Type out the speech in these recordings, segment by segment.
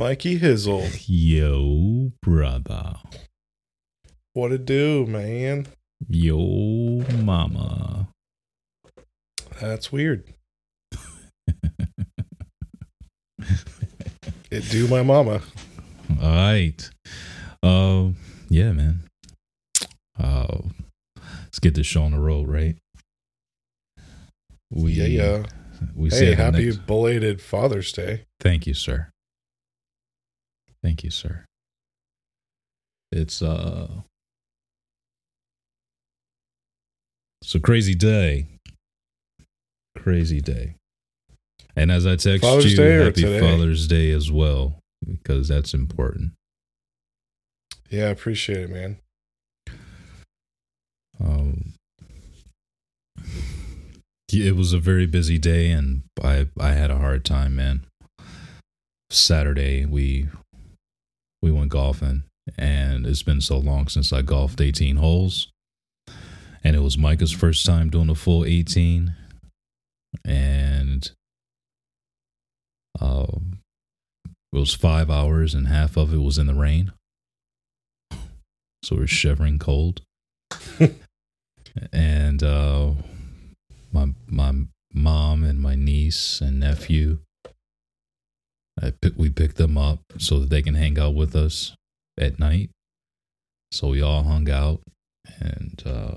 Mikey Hizzle. Yo, brother. What it do, man? Yo, mama. That's weird. it do my mama. All right. Uh, yeah, man. Uh, let's get this show on the road, right? We, Yeah, yeah. We Hey, happy next- belated Father's Day. Thank you, sir. Thank you, sir. It's uh It's a crazy day. Crazy day. And as I text Father's you, Day happy? Father's Day as well, because that's important. Yeah, I appreciate it, man. Um, it was a very busy day, and I I had a hard time, man. Saturday we we went golfing, and it's been so long since I golfed 18 holes, and it was Micah's first time doing a full 18, and um, it was five hours, and half of it was in the rain, so we're shivering cold. And uh, my my mom and my niece and nephew. I pick, we picked them up so that they can hang out with us at night. So we all hung out and uh,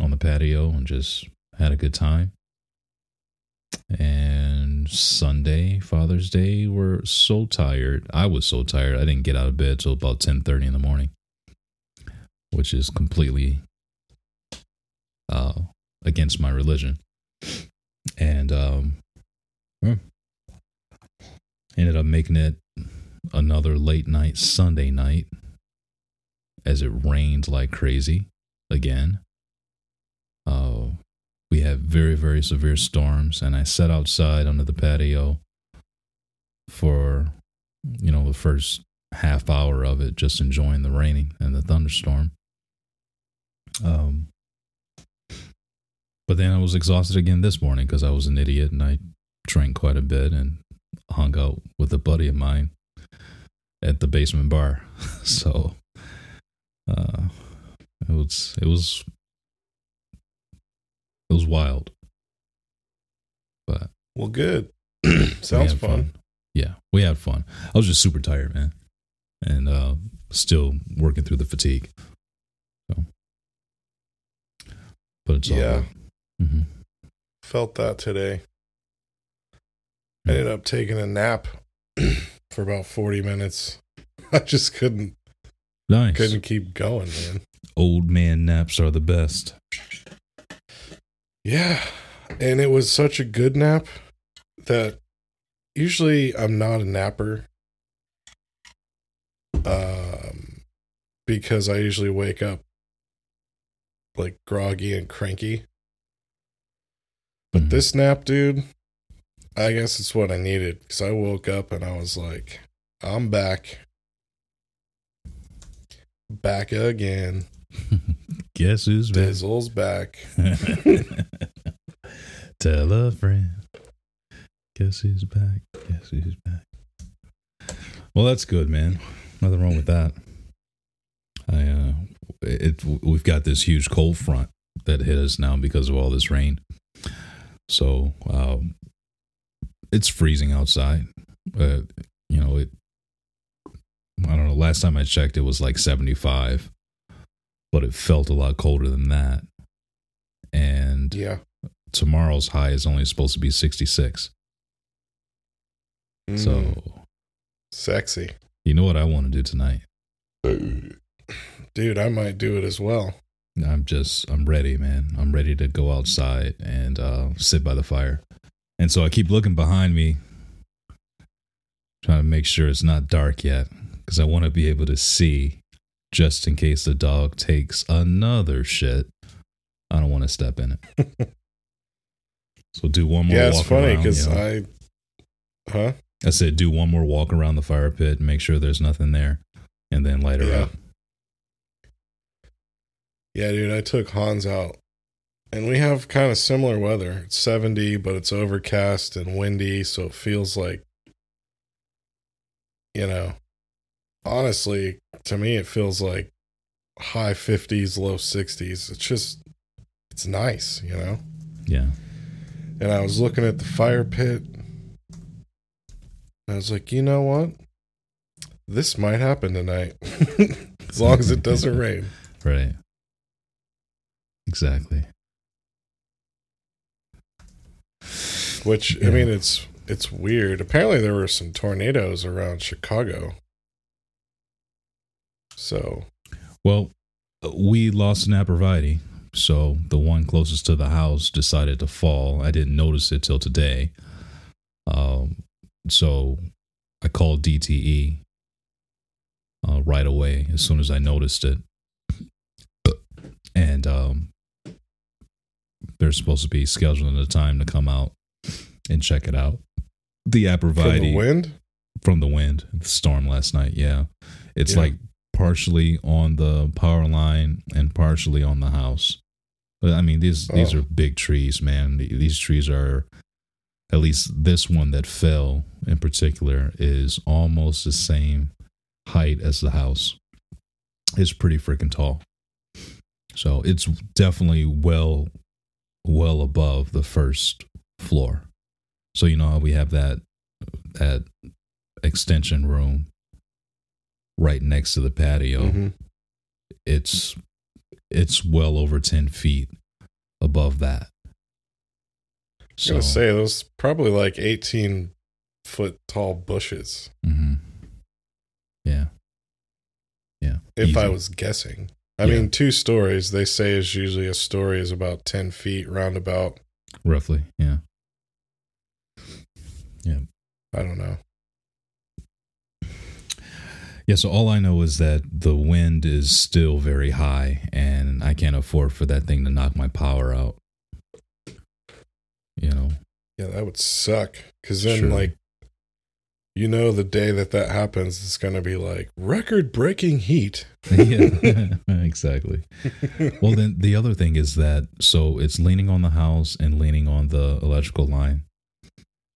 on the patio and just had a good time. And Sunday, Father's Day, we're so tired. I was so tired. I didn't get out of bed till about ten thirty in the morning, which is completely uh, against my religion, and um, hmm, ended up making it another late night Sunday night as it rained like crazy again. Uh, we had very very severe storms, and I sat outside under the patio for you know the first half hour of it, just enjoying the raining and the thunderstorm. Um, but then I was exhausted again this morning because I was an idiot and I drank quite a bit and hung out with a buddy of mine at the basement bar. so uh, it was it was it was wild. But Well, good. Sounds had fun. Yeah, we had fun. I was just super tired, man, and uh, still working through the fatigue. So, but it's all Yeah. good. Mhm. Felt that today. I ended up taking a nap for about 40 minutes. I just couldn't Nice. couldn't keep going, man. Old man naps are the best. Yeah. And it was such a good nap that usually I'm not a napper. Um because I usually wake up like groggy and cranky. But Mhm. this nap, dude, I guess it's what I needed cuz I woke up and I was like, I'm back. Back again. Guess who's back? Dizzle's back. Tell a friend. Guess who's back? Guess who's back? Well, that's good, man. Nothing wrong with that. I uh, it we've got this huge cold front that hit us now because of all this rain. So um, it's freezing outside. Uh, you know it. I don't know. Last time I checked, it was like seventy five, but it felt a lot colder than that. And Yeah. tomorrow's high is only supposed to be 66. Mm, So, sexy. you know what I want to do tonight? Dude, I might do it as well. I'm just I'm ready, man. I'm ready to go outside and uh, sit by the fire. And so I keep looking behind me, trying to make sure it's not dark yet, because I want to be able to see, just in case the dog takes another shit. I don't want to step in it. so do one more. yeah, it's funny because you know. I, huh? I said do one more walk around the fire pit, make sure there's nothing there, and then light her Yeah. up. Yeah, dude, I took Hans out. And we have kind of similar weather. It's 70, but it's overcast and windy, so it feels like you know, honestly, to me it feels like high 50s, low 60s. It's just it's nice, you know. Yeah. And I was looking at the fire pit. And I was like, "You know what? This might happen tonight. as long as it doesn't rain." Right. Exactly. Which Yeah. I mean, it's it's weird. Apparently, there were some tornadoes around Chicago. So Well, we lost an arborvitae, so the one closest to the house decided to fall. I didn't notice it till today. Um, so I called DTE uh, right away as soon as I noticed it, and um, they're supposed to be scheduling a time to come out and check it out. The from the wind, from the wind, the storm last night. Yeah, it's Yeah. like partially on the power line and partially on the house. But I mean, these these Oh. are big trees, man. These trees are, at least this one that fell in particular is almost the same height as the house. It's pretty freaking tall. So it's definitely well, well above the first floor. So you know how we have that that extension room right next to the patio. Mhm. It's it's well over ten feet above that. I was gonna say those probably like eighteen foot tall bushes. mhm. yeah, yeah. If I was guessing, I Yeah. mean, two stories. They say is usually a story is about ten feet roundabout. roughly, yeah. Yeah. I don't know. Yeah, so all I know is that the wind is still very high and I can't afford for that thing to knock my power out. You know. Yeah, that would suck. Because then, Sure. like, you know, the day that that happens, it's gonna be like record breaking heat. yeah, exactly. Well, then the other thing is that so it's leaning on the house and leaning on the electrical line,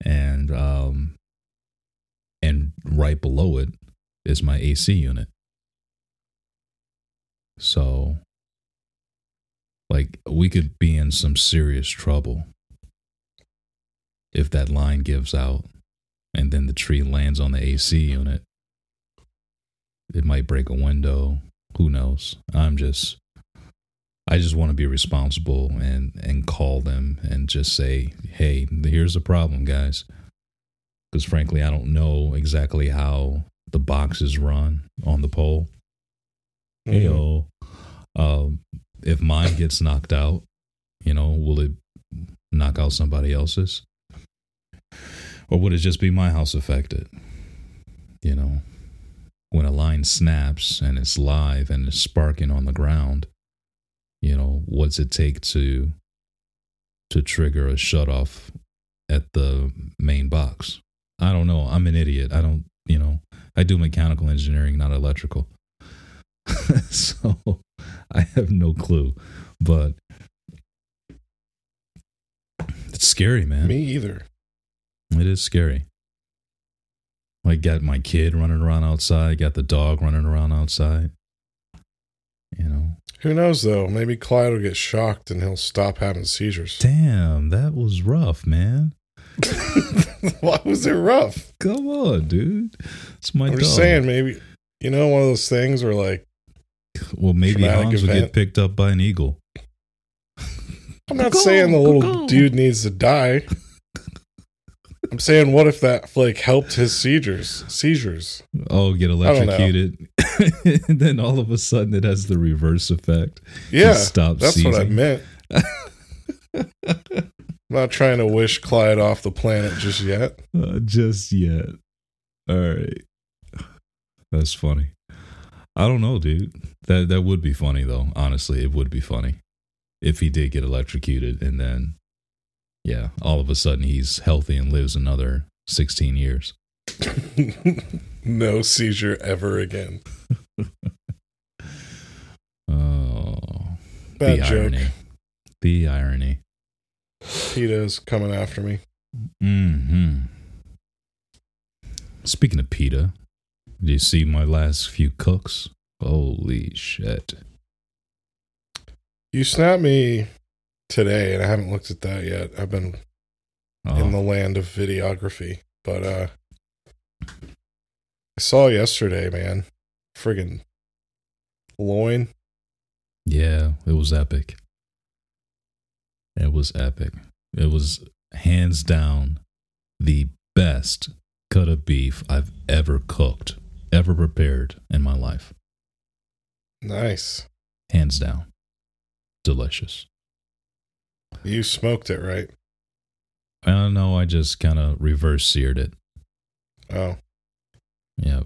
and um, and right below it is my AC unit. So, like, we could be in some serious trouble if that line gives out, and then the tree lands on the AC unit. It might break a window. Who knows? I'm just I just want to be responsible and and call them and just say, "Hey, here's the problem, guys." Cuz frankly, I don't know exactly how the boxes run on the pole. Mhm. Heyo. Um if mine gets knocked out, you know, will it knock out somebody else's? Or would it just be my house affected? You know, when a line snaps and it's live and it's sparking on the ground, you know, what's it take to to trigger a shut off at the main box? I don't know. I'm an idiot. I don't, you know, I do mechanical engineering, not electrical. so I have no clue. But it's scary, man. Me either. It is scary. I got my kid running around outside, got the dog running around outside. You know. Who knows though? Maybe Clyde will get shocked and he'll stop having seizures. Damn, that was rough, man. Why was it rough? Come on, dude. It's my I'm dog. just saying, maybe you know one of those things where like well, maybe traumatic Hans will event. get picked up by an eagle. I'm not Go, saying the little go. dude needs to die. I'm saying, what if that like helped his seizures? Seizures. Oh, get electrocuted. and then all of a sudden it has the reverse effect. Yeah, stop that's what I meant. I'm not trying to wish Clyde off the planet just yet. Uh, just yet. All right. That's funny. I don't know, dude. That that would be funny though. Honestly, it would be funny if he did get electrocuted and then yeah, all of a sudden he's healthy and lives another 16 years. no seizure ever again. Oh, Bad the joke. irony. The irony. PETA's coming after me. Hmm. Speaking of did you see my last few cooks? Holy shit! You snapped me today, and I haven't looked at that yet. I've been Oh, in the land of videography, but uh I saw yesterday, man. Friggin' loin. yeah, it was epic. It was epic. It was hands down the best cut of beef I've ever cooked, ever prepared in my life. Nice. Hands down, delicious. You smoked it, right? I don't know. I just kind of reverse seared it. Oh, Yeah.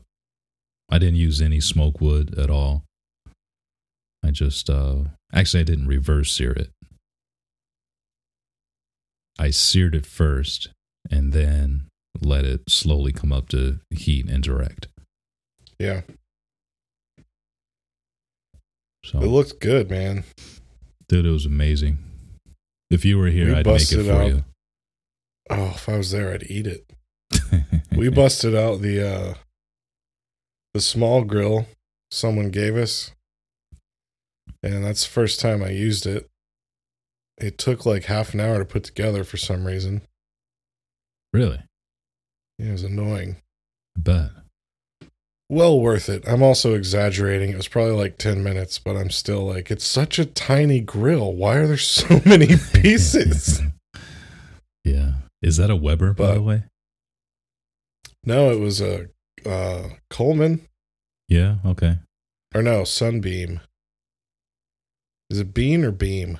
I didn't use any smoke wood at all. I just uh actually I didn't reverse sear it. I seared it first and then let it slowly come up to heat and direct. yeah. So It looked good, man. dude, it was amazing. If you were here, We I'd make it for out- Oh, if I was there, I'd eat it. We busted out the uh the small grill someone gave us. And that's the first time I used it. It took like half an hour to put together for some reason. really? It was annoying. I bet. Well worth it. I'm also exaggerating. It was probably like 10 minutes, but I'm still like, it's such a tiny grill. Why are there so many pieces? yeah. Is that a Weber, by the way? no, it was a uh, Coleman Yeah. Okay. or no, Sunbeam. Is it Bean or Beam?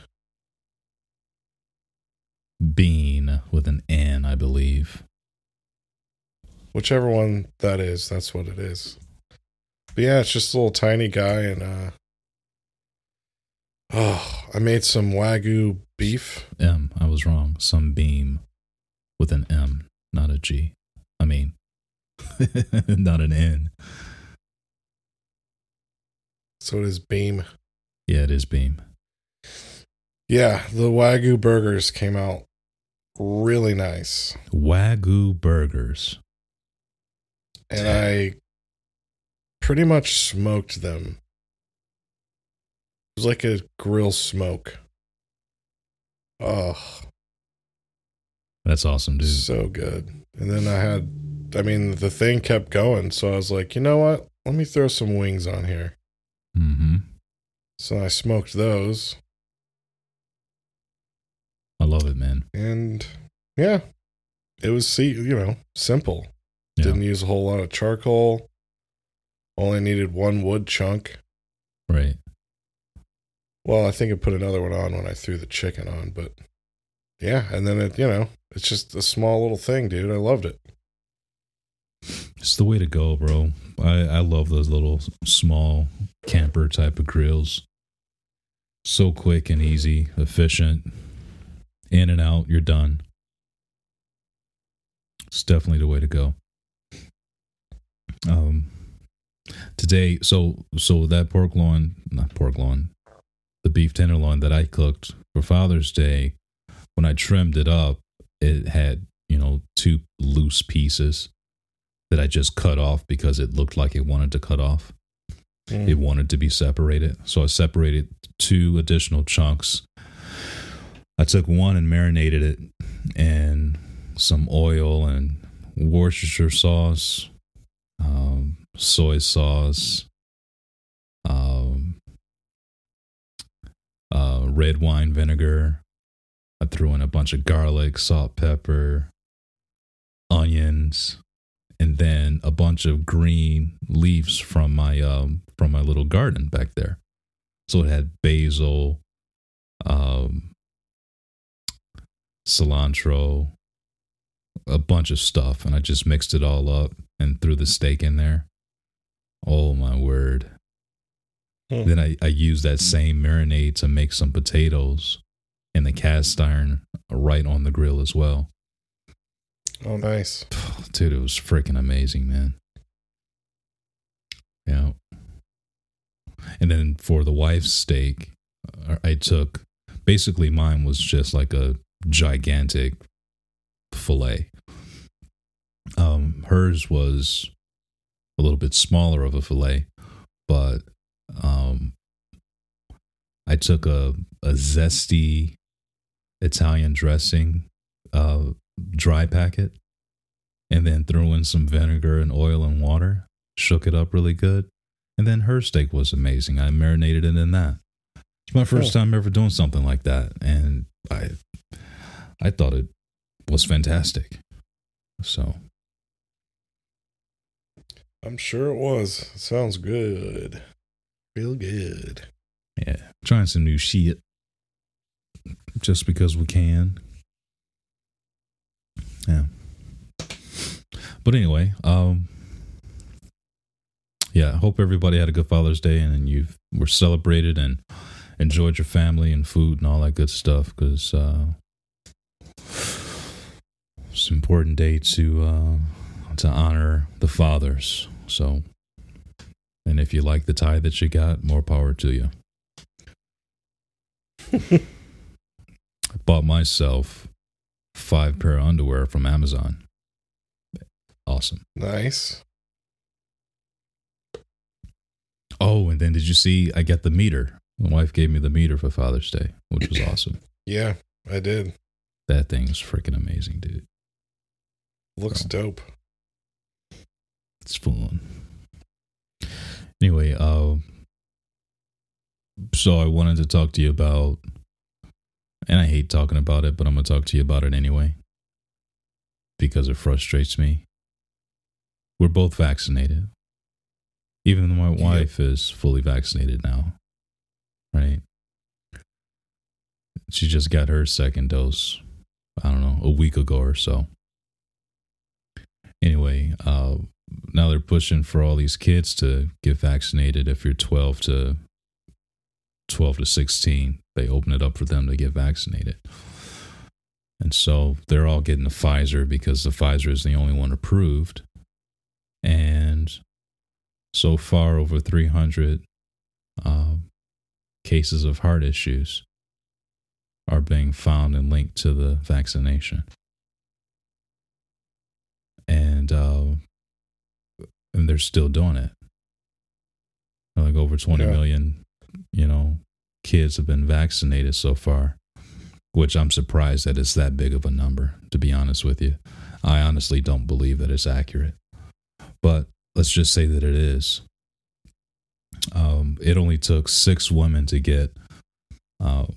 Bean with an N, I believe. Whichever one that is, that's what it is. But yeah, it's just a little tiny guy and uh Oh, I made some Wagyu beef. M. I was wrong. Some beam with an M, not a G. I mean, not an N. So it is Beam. Yeah, it is beam. Yeah, the Wagyu burgers came out really nice. Wagyu burgers. And I pretty much smoked them. It was like a grill smoke. Oh, That's awesome, dude. so good. And then I had, I mean, the thing kept going. So I was like, you know what? Let me throw some wings on here. Mm-hmm. So I smoked those. I love it, man. And yeah, it was, see, you know, simple. Didn't use a whole lot of charcoal. Only needed one wood chunk. Right. Well, I think I put another one on when I threw the chicken on, but yeah, and then it, you know, it's just a small little thing, dude. I loved it. It's the way to go, bro. I, I love those little small camper type of grills. So quick and easy, efficient. In and out, you're done. It's definitely the way to go. Um today so so that pork loin not pork loin the beef tenderloin that I cooked for Father's Day when I trimmed it up it had you know two loose pieces that I just cut off because it looked like it wanted to cut off. Mm. It wanted to be separated. So I separated two additional chunks. I took one and marinated it in some oil and Worcestershire sauce, um, soy sauce, um, uh, red wine vinegar. I threw in a bunch of garlic, salt, pepper, onions, and then a bunch of green leaves from my um from my little garden back there. So it had basil, um, cilantro, a bunch of stuff, and I just mixed it all up and threw the steak in there. Oh my word! Hmm. Then I I used that same marinade to make some potatoes in the cast iron right on the grill as well. Oh, nice. Dude, it was freaking amazing, man. Yeah. And then for the wife's steak, uh, I took basically mine was just like a gigantic fillet. Um, hers was a little bit smaller of a fillet, but um, I took a a zesty Italian dressing, uh, dry packet, and then threw in some vinegar and oil and water, shook it up really good, and then her steak was amazing. I marinated it in that. It's my first time ever doing something like that, and I, I thought it was fantastic. So I'm sure it was. Sounds good. Feel good. yeah, trying some new shit, just because we can. Yeah. But anyway, um, yeah, I hope everybody had a good Father's Day and you were celebrated and enjoyed your family and food and all that good stuff because uh, it's an important day to uh, to honor the fathers. So, and if you like the tie that you got, more power to you. I bought myself five pair of underwear from Amazon. Awesome. Nice. Oh, and then did you see? I got the MEATER. My wife gave me the MEATER for Father's Day, which was awesome. Yeah, I did. That thing's freaking amazing, dude. Looks Oh. dope. It's fun. Anyway, uh, so I wanted to talk to you about, and I hate talking about it, but I'm gonna talk to you about it anyway because it frustrates me. We're both vaccinated, even though my Yep. wife is fully vaccinated now, right? She just got her second dose. I don't know, a week ago or so. Anyway, uh, now they're pushing for all these kids to get vaccinated. If you're 12 to 12 to 16 they open it up for them to get vaccinated. And so they're all getting the pfizer because the pfizer is the only one approved. And so far over 300 uh, cases of heart issues are being found and linked to the vaccination. And uh, and they're still doing it. Like over twenty Yeah. million, you know, kids have been vaccinated so far, which I'm surprised that it's that big of a number. To be honest with you, I honestly don't believe that it's accurate. But let's just say that it is. Um, it only took six women to get um,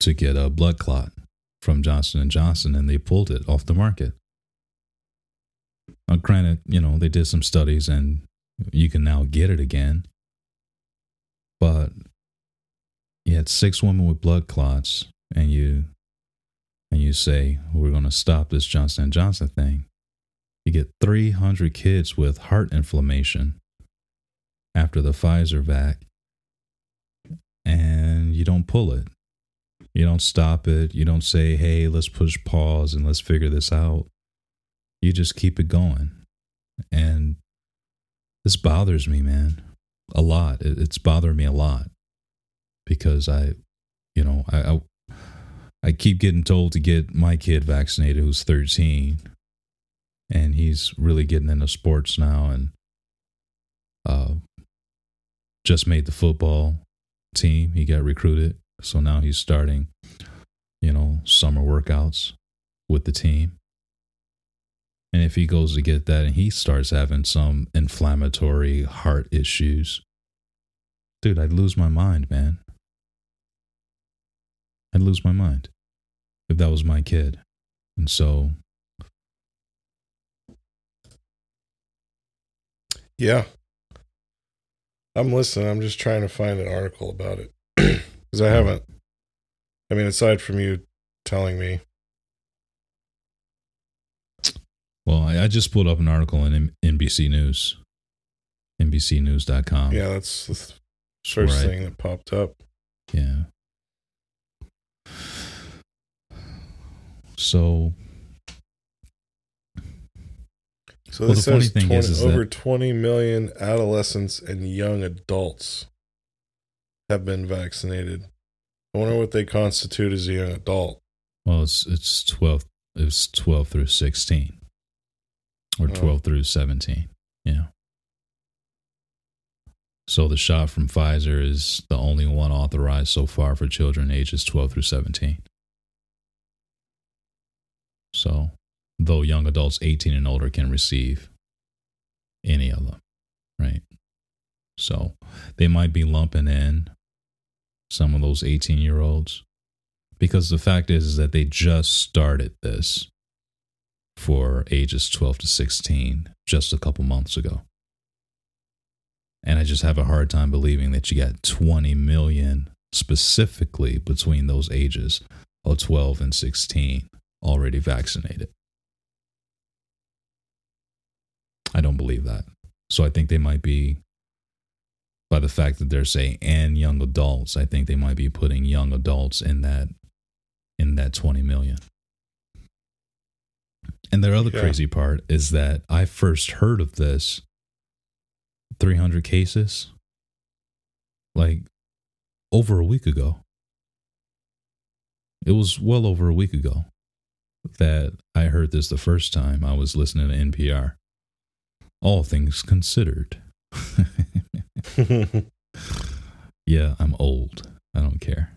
to get a blood clot from Johnson and Johnson, and they pulled it off the market. Uh, granted, you know, they did some studies and you can now get it again. But you had six women with blood clots and you and you say, We're gonna stop this Johnson and Johnson thing. You get three hundred kids with heart inflammation after the Pfizer vac and you don't pull it. You don't stop it. You don't say, hey, let's push pause and let's figure this out you just keep it going. And this bothers me man a lot. It's bothering me a lot because i you know I, I i keep getting told to get my kid vaccinated who's 13 and he's really getting into sports now and uh just made the football team. He got recruited. So now he's starting you know summer workouts with the team if he goes to get that and he starts having some inflammatory heart issues, dude, I'd lose my mind, man. I'd lose my mind if that was my kid. And so. Yeah. I'm listening. I'm just trying to find an article about it because I haven't. I mean, aside from you telling me Well, I, I just pulled up an article in M- NBC News, NBCNews.com. yeah, that's the th- first I- thing that popped up. Yeah. So So Well, this the funny says thing 20, is- is over that- 20 million adolescents and young adults have been vaccinated. I wonder what they constitute as a young adult. Well, it's it's twelve. It's twelve through sixteen, or Oh. twelve through seventeen. Yeah. So the shot from Pfizer is the only one authorized so far for children ages twelve through seventeen. So, though young adults eighteen and older can receive any of them, right? So they might be lumping in some of those eighteen year olds because the fact is, is that they just started this for ages 12 to 16 just a couple months ago. And I just have a hard time believing that you got 20 million specifically between those ages of 12 and 16 already vaccinated. I don't believe that. So I think they might be by the fact that they're saying and young adults, I think they might be putting young adults in that in that 20 million. And the other Yeah. crazy part is that I first heard of this 300 cases like over a week ago. It was well over a week ago that I heard this the first time I was listening to NPR. All things considered. yeah, I'm old. I don't care.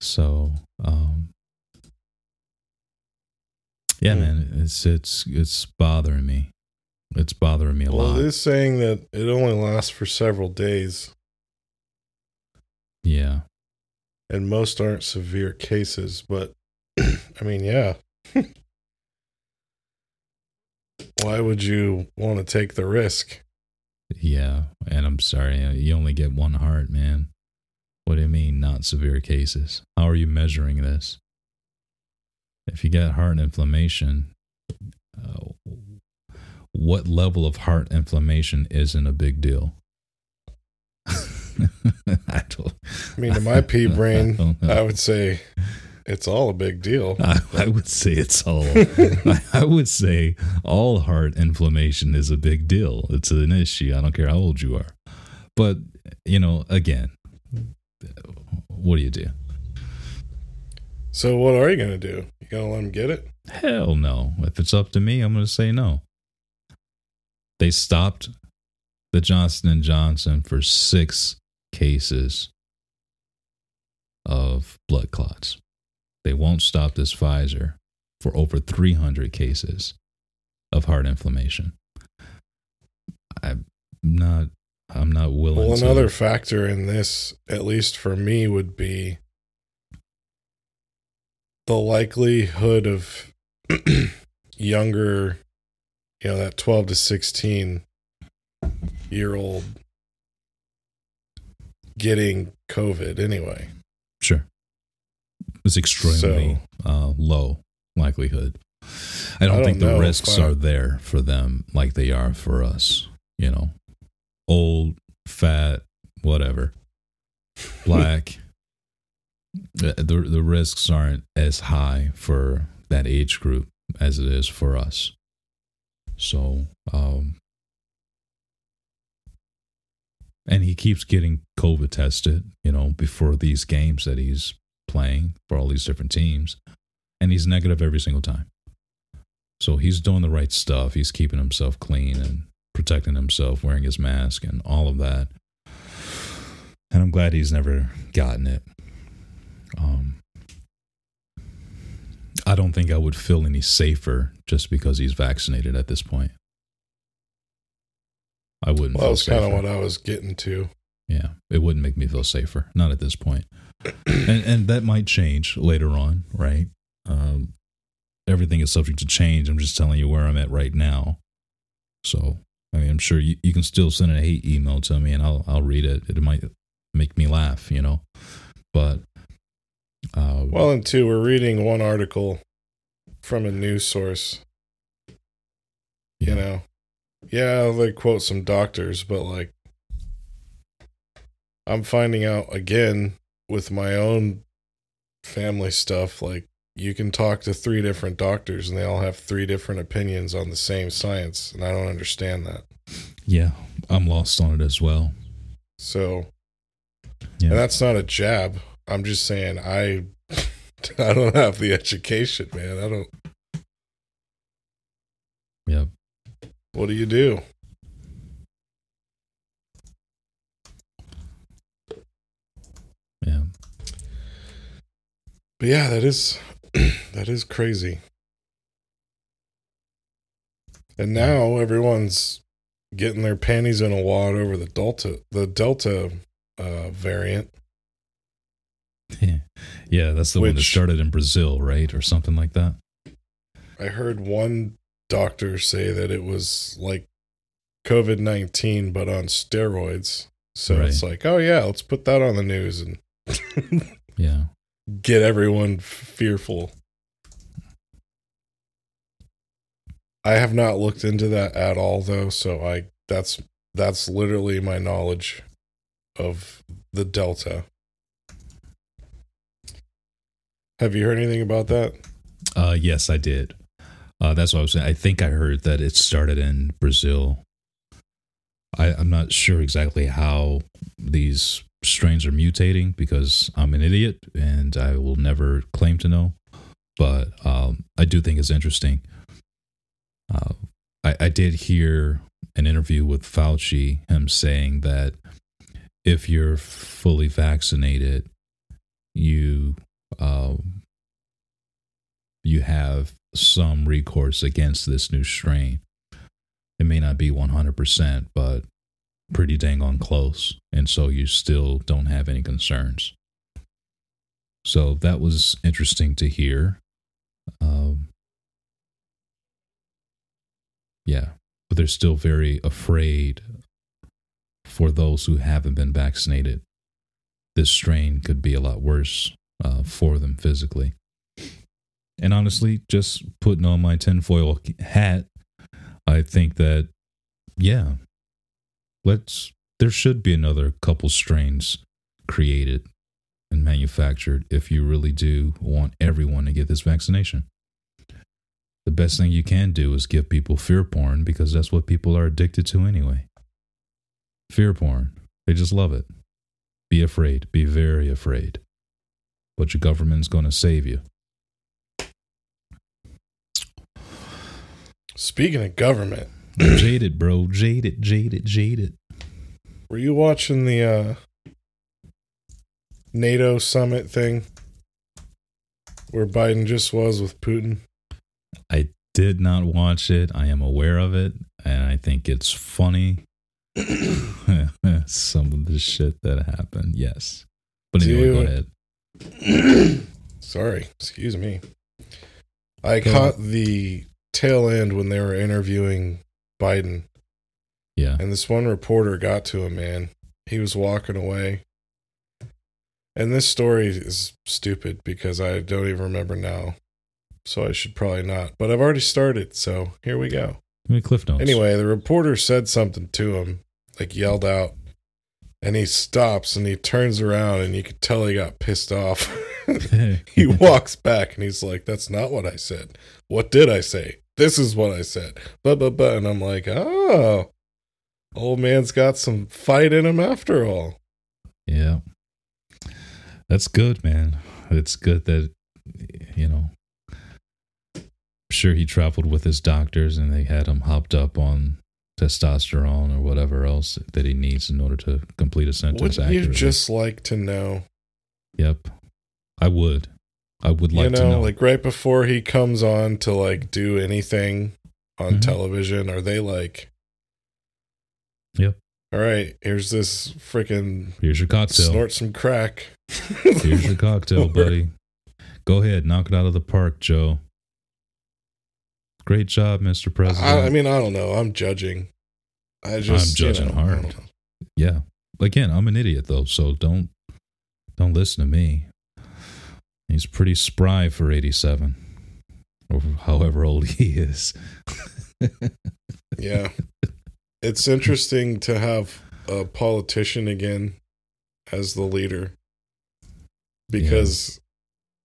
So, um, yeah, Hmm. man, it's it's it's bothering me. It's bothering me a well, lot. it is saying that it only lasts for several days, yeah, and most aren't severe cases. But I mean, yeah. Why would you want to take the risk? yeah. And I'm sorry, uh, you only get one heart, man. What do you mean, not severe cases? How are you measuring this? If you got heart inflammation, uh, what level of heart inflammation isn't a big deal? I don't. I mean, to my pea brain, don't. I would say it's all a big deal. I, I would say it's all. I, I would say all heart inflammation is a big deal. It's an issue. I don't care how old you are. But you know, again, what do you do? So, what are you going to do? You going to let them get it? Hell no. If it's up to me, I'm going to say no. They stopped the Johnson and Johnson for six cases of blood clots. They won't stop this Pfizer for over 300 cases of heart inflammation. I'm not. I'm not willing. Well, to, another factor in this, at least for me, would be the likelihood of younger, you know, that 12 to 16 year old getting COVID anyway. Sure. It's extremely uh, low likelihood. I don't, I don't think the risks are there for them like they are for us. You know, old, fat, whatever, black. The, the the risks aren't as high for that age group as it is for us. So, um, and he keeps getting COVID tested, you know, before these games that he's playing for all these different teams, and he's negative every single time. So he's doing the right stuff. He's keeping himself clean and protecting himself, wearing his mask, and all of that. And I'm glad he's never gotten it. Um, I don't think I would feel any safer just because he's vaccinated at this point. I wouldn't Well, that feel was kind of what I was getting to. Yeah, it wouldn't make me feel safer. Not at this point, and and that might change later on, right? Um, everything is subject to change. I'm just telling you where I'm at right now. So I mean, I'm sure you, you can still send a hate email to me and I'll I'll read it. It might make me laugh, you know. But uh, Well, and two, we're reading one article from a news source. You know, yeah, they quote some doctors, but like, I'm finding out again with my own family stuff. Like, you can talk to three different doctors, and they all have three different opinions on the same science, and I don't understand that. yeah, I'm lost on it as well. So, Yeah. and that's not a jab. I'm just saying I, I don't have the education, man. I don't. Yeah. What do you do? Yeah. But yeah, that is that is crazy. And now everyone's getting their panties in a wad over the Delta the Delta uh, variant. yeah, that's the one that started in Brazil, right? Or something like that. I heard one doctor say that it was like COVID nineteen but on steroids. So it's like, oh yeah, let's put that on the news and Yeah. get everyone fearful. I have not looked into that at all though, so I that's that's literally my knowledge of the Delta. Have you heard anything about that? Uh, yes, I did. Uh, that's what I was saying. I think I heard that it started in Brazil. I, I'm not sure exactly how these strains are mutating because I'm an idiot and I will never claim to know. But um, I do think it's interesting. Uh, I, I did hear an interview with Fauci, him saying that if you're fully vaccinated, you um, you have some recourse against this new strain. It may not be 100%, but pretty dang on close. And so you still don't have any concerns. So that was interesting to hear. Um, yeah, but they're still very afraid for those who haven't been vaccinated. This strain could be a lot worse uh, for them physically. And honestly, just putting on my tinfoil hat, I think that, yeah, let's, there should be another couple strains created and manufactured if you really do want everyone to get this vaccination. The best thing you can do is give people fear porn because that's what people are addicted to anyway. Fear porn. They just love it. Be afraid. Be very afraid. But your government's going to save you. Speaking of government, jaded, bro. Jaded, jaded, jaded. were you watching the uh NATO summit thing where Biden just was with Putin? I did not watch it. I am aware of it, and I think it's funny. Some of the shit that happened, yes. But anyway, go ahead. Sorry, excuse me. I Go caught the tail end when they were interviewing Biden, Yeah. and this one reporter got to him, man. He was walking away. And this story is stupid because I don't even remember now. So I should probably not. But I've already started, so here we go. Cliff Notes. Anyway, the reporter said something to him, like yelled out, and he stops and he turns around and you could tell he got pissed off. he walks back and he's like, That's not what I said. What did I say? This is what I said. Blah blah blah. And I'm like, Oh, old man's got some fight in him after all. Yeah. That's good, man. It's good that, you know, I'm sure he traveled with his doctors and they had him hopped up on testosterone or whatever else that he needs in order to complete a sentence Wouldn't you just like to know? Yep. I would. I would like you know, to know. like right before he comes on to like do anything on Mhm. television, are they like, Yep. All right, here's this freaking Here's your cocktail. snort some crack. Here's your cocktail, buddy. Go ahead, knock it out of the park, Joe. Great job, Mr. President. I, I mean, I don't know. I'm judging. I just I'm judging you know, hard. yeah. Again, I'm an idiot though, so don't don't listen to me. He's pretty spry for 87, or however old he is. Yeah. it's interesting to have a politician again as the leader because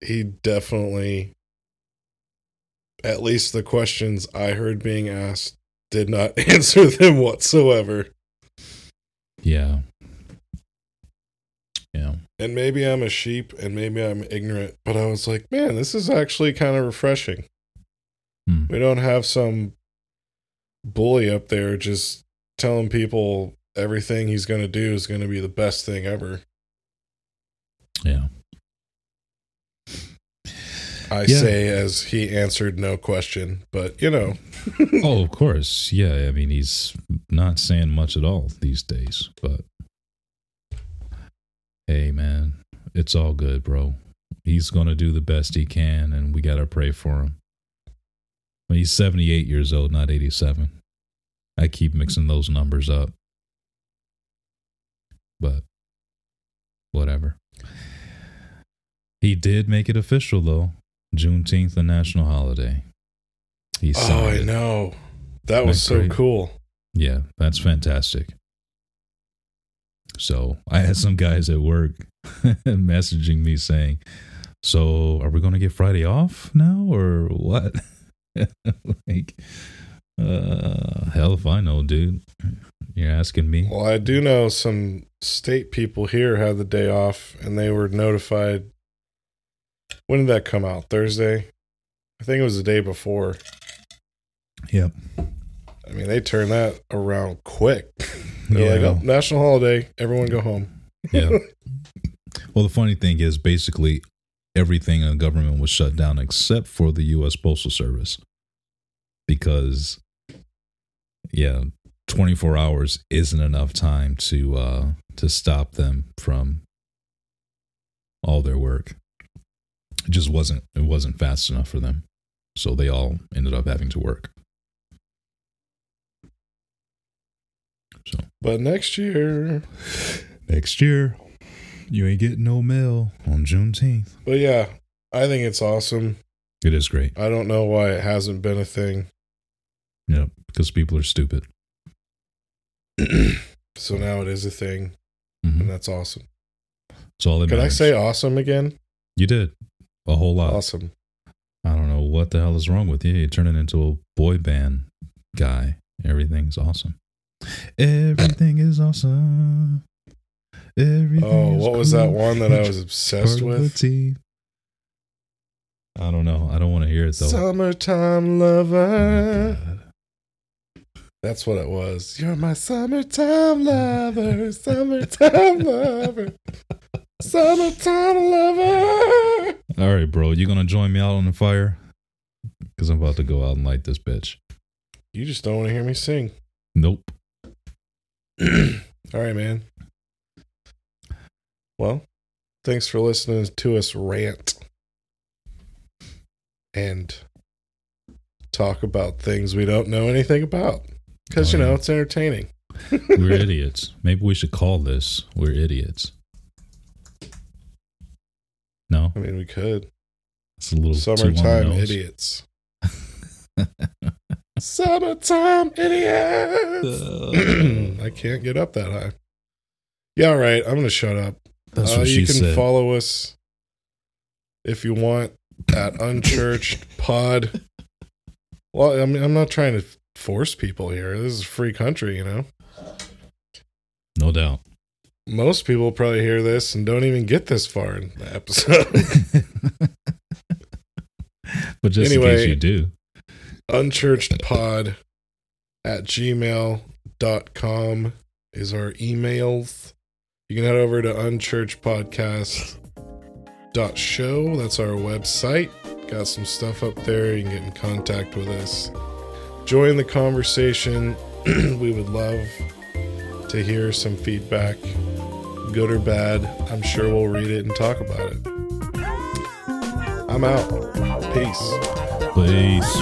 he definitely, at least the questions I heard being asked, did not answer them whatsoever. Yeah. Yeah. And maybe I'm a sheep and maybe I'm ignorant, but I was like, man, this is actually kind of refreshing. Hmm. We don't have some bully up there just telling people everything he's going to do is going to be the best thing ever. Yeah. I Yeah. say as he answered no question, but you know, oh, of course. Yeah. I mean, he's not saying much at all these days, but hey, man, it's all good, bro. He's going to do the best he can, and we got to pray for him. But he's 78 years old, not 87. I keep mixing those numbers up. But whatever. He did make it official, though. Juneteenth, a national holiday. He oh, I it. know. That was so great. cool. Yeah, that's fantastic. So I had some guys at work messaging me saying, "So are we going to get Friday off now, or what?" like, uh, hell if I know, dude. You're asking me. Well, I do know some state people here had the day off and they were notified. When did that come out? Thursday? I think it was the day before. Yep. I mean, they turned that around quick. They're like, oh, national holiday. Everyone go home. Yeah. well, the funny thing is, basically, everything in the government was shut down except for the U.S. Postal Service because, yeah, 24 hours isn't enough time to uh, to stop them from all their work. It just wasn't. It wasn't fast enough for them, so they all ended up having to work. So But next year, next year, you ain't getting no mail on Juneteenth. but yeah, I think it's awesome. It is great. I don't know why it hasn't been a thing. Yeah, because people are stupid. so now it is a thing, Mhm. and that's awesome. That's all that Can I say awesome again? you did a whole lot? Awesome. I don't know what the hell is wrong with you. You're turning into a boy band guy. Everything's awesome. Everything is awesome. Everything. Oh, what was that one that I was obsessed with? I don't know. I don't want to hear it though. Summertime Oh lover. my That's what it was. You're my summertime lover, summertime lover, summertime lover. All right, bro. You gonna join me out on the fire? Because I'm about to go out and light this bitch. You just don't want to hear me sing. Nope. All right, man. Well, thanks for listening to us rant and talk about things we don't know anything about. Because, Oh, you know, yeah. it's entertaining. We're idiots. Maybe we should call this "We're idiots." No, I mean, we could. it's a little too on the Summertime idiots. Summertime idiots. Uh, I can't get up that high. Yeah, all right. I'm going to shut up. That's Uh, what you she can said. follow us if you want at Unchurched Pod. Well, I mean, I'm not trying to force people here. This is a free country, you know. no doubt. Most people probably hear this and don't even get this far in the episode. but just in case you do, unchurchedpod at gmail.com is our emails. You can head over to unchurchedpodcast.show. That's our website. Got some stuff up there. You can get in contact with us. Join the conversation. we would love to hear some feedback, good or bad. I'm sure we'll read it and talk about it. I'm out. Peace. Peace.